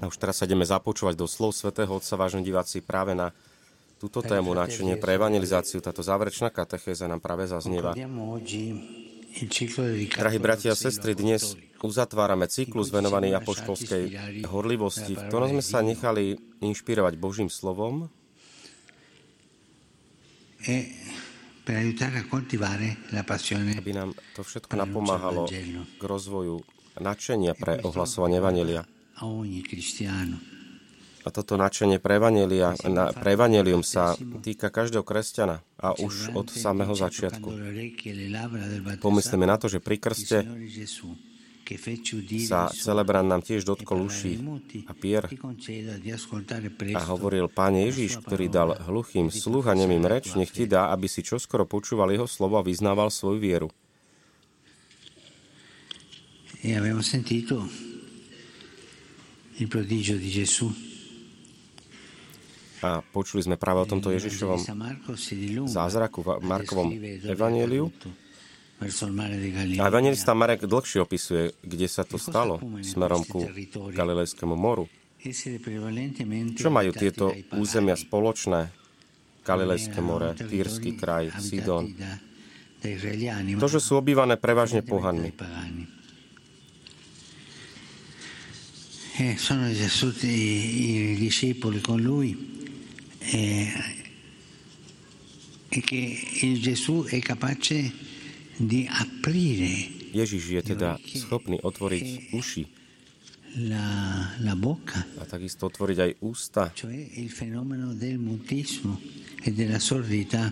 A už teraz sa ideme započúvať do slov svätého Otca, vážne diváci, práve na túto tému načenie pre evangelizáciu. Táto záverečná katechéza nám práve zaznieva. Drahí bratia a sestry, dnes uzatvárame cyklus venovaný apoštolskej horlivosti, v ktorom sme sa nechali inšpirovať Božím slovom aby nám to všetko napomáhalo k rozvoju nadšenia pre ohlasovanie Evangelia. A toto nadšenie pre, evanelia, na, pre Evangelium sa týka každého kresťana a už od samého začiatku. Pomyslíme na to, že pri krste sa celebrant nám tiež dotkol uší a pier a hovoril, Pán Ježiš, ktorý dal hluchým sluch a nemým reč, nech ti dá, aby si čoskoro počúval jeho slovo a vyznával svoju vieru. E abbiamo sentito il prodigio di Gesù. A počuli sme práve o tomto Ježišovom zázraku v Markovom evanieliu. A evangelista Marek dlhšie opisuje, kde sa to stalo, smerom ku Galilejskému moru. Čo majú tieto územia spoločné? Galilejské more, Týrsky kraj, Sidon. To, že sú obývané prevažne pohanmi. Eh, sono Gesù i discepoli con lui e, e che il Gesù è capace di aprire Ježiš je teda schopný otvoriť uši la, la bocca, a takisto otvoriť aj ústa. Cioè il fenomeno del mutismo e della sordità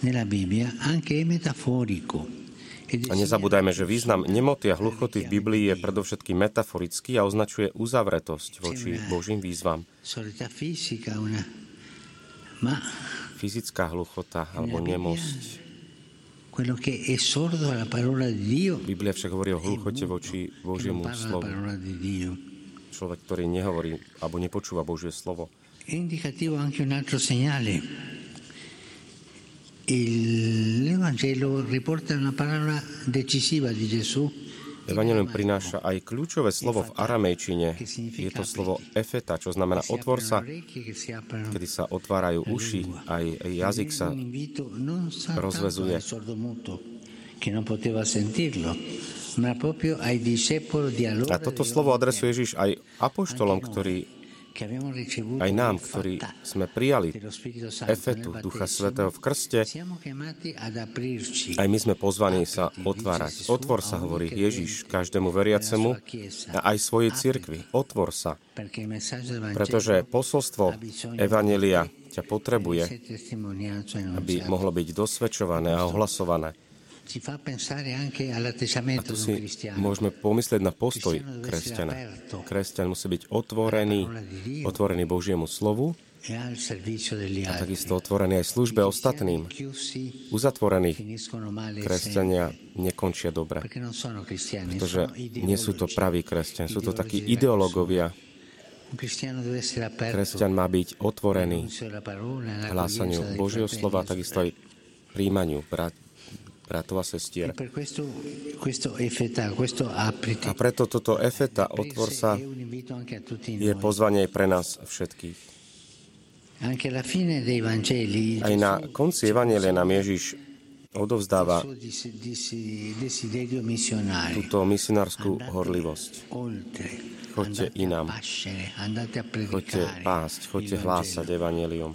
nella Bibbia anche è metaforico. A nezabúdajme, že význam nemoty a hluchoty v Biblii je predovšetkým metaforický a označuje uzavretosť voči Božím výzvam. Fyzická hluchota alebo nemosť. Biblia však hovorí o hluchote voči Božiemu slovu. Človek, ktorý nehovorí alebo nepočúva Božie slovo. È L'Evangelo riporta una parola decisiva di Gesù. Evangelium prináša aj kľúčové slovo v aramejčine. Je to slovo efeta, čo znamená otvor sa, kedy sa otvárajú uši, aj jazyk sa rozvezuje. A toto slovo adresuje Ježiš aj apoštolom, ktorí aj nám, ktorí sme prijali efetu Ducha Svetého v krste, aj my sme pozvaní sa otvárať. Otvor sa, hovorí Ježiš, každému veriacemu a aj svojej cirkvi. Otvor sa, pretože posolstvo Evanelia ťa potrebuje, aby mohlo byť dosvedčované a ohlasované. A tu si môžeme pomyslieť na postoj kresťana. Kresťan musí byť otvorený, otvorený Božiemu slovu e a takisto otvorený aj službe ostatným. Uzatvorení kresťania nekončia dobre, pretože nie sú to praví kresťania, sú to takí ideológovia, Kresťan má byť otvorený hlásaniu Božieho slova, takisto aj príjmaniu bratov a sestier. A preto toto efeta, otvor sa, je pozvanie pre nás všetkých. Aj na konci Evangelia nám Ježiš odovzdáva túto misionárskú horlivosť. Choďte inám, choďte pásť, choďte hlásať Evangelium.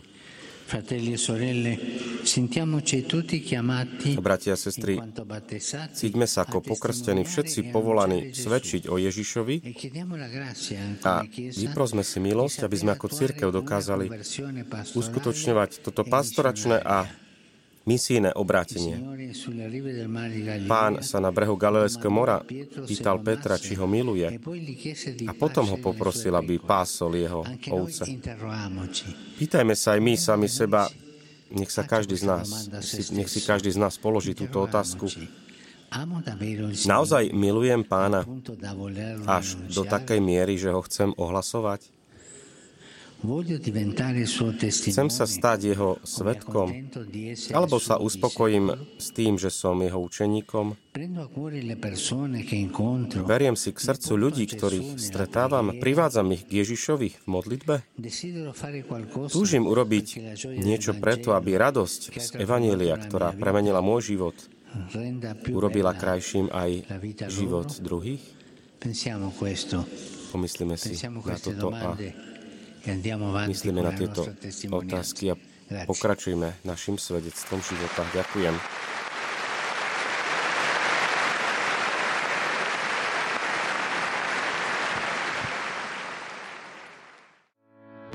Bratia a sestry, cíťme sa ako pokrstení všetci povolaní svedčiť o Ježišovi e a vyprosme si milosť, aby sme ako církev dokázali uskutočňovať toto pastoračné a misijné obrátenie. Pán sa na brehu Galilejského mora pýtal Petra, či ho miluje a potom ho poprosil, aby pásol jeho ovce. Pýtajme sa aj my sami seba, nech sa každý z nás, nech si každý z nás položí túto otázku. Naozaj milujem pána až do takej miery, že ho chcem ohlasovať? Chcem sa stať jeho svetkom, alebo sa uspokojím s tým, že som jeho učeníkom. Beriem si k srdcu ľudí, ktorých stretávam, privádzam ich k Ježišovi v modlitbe. Túžim urobiť niečo preto, aby radosť z Evanielia, ktorá premenila môj život, urobila krajším aj život druhých? Pomyslíme si na toto a myslíme na tieto otázky a pokračujeme našim svedectvom života. Ďakujem.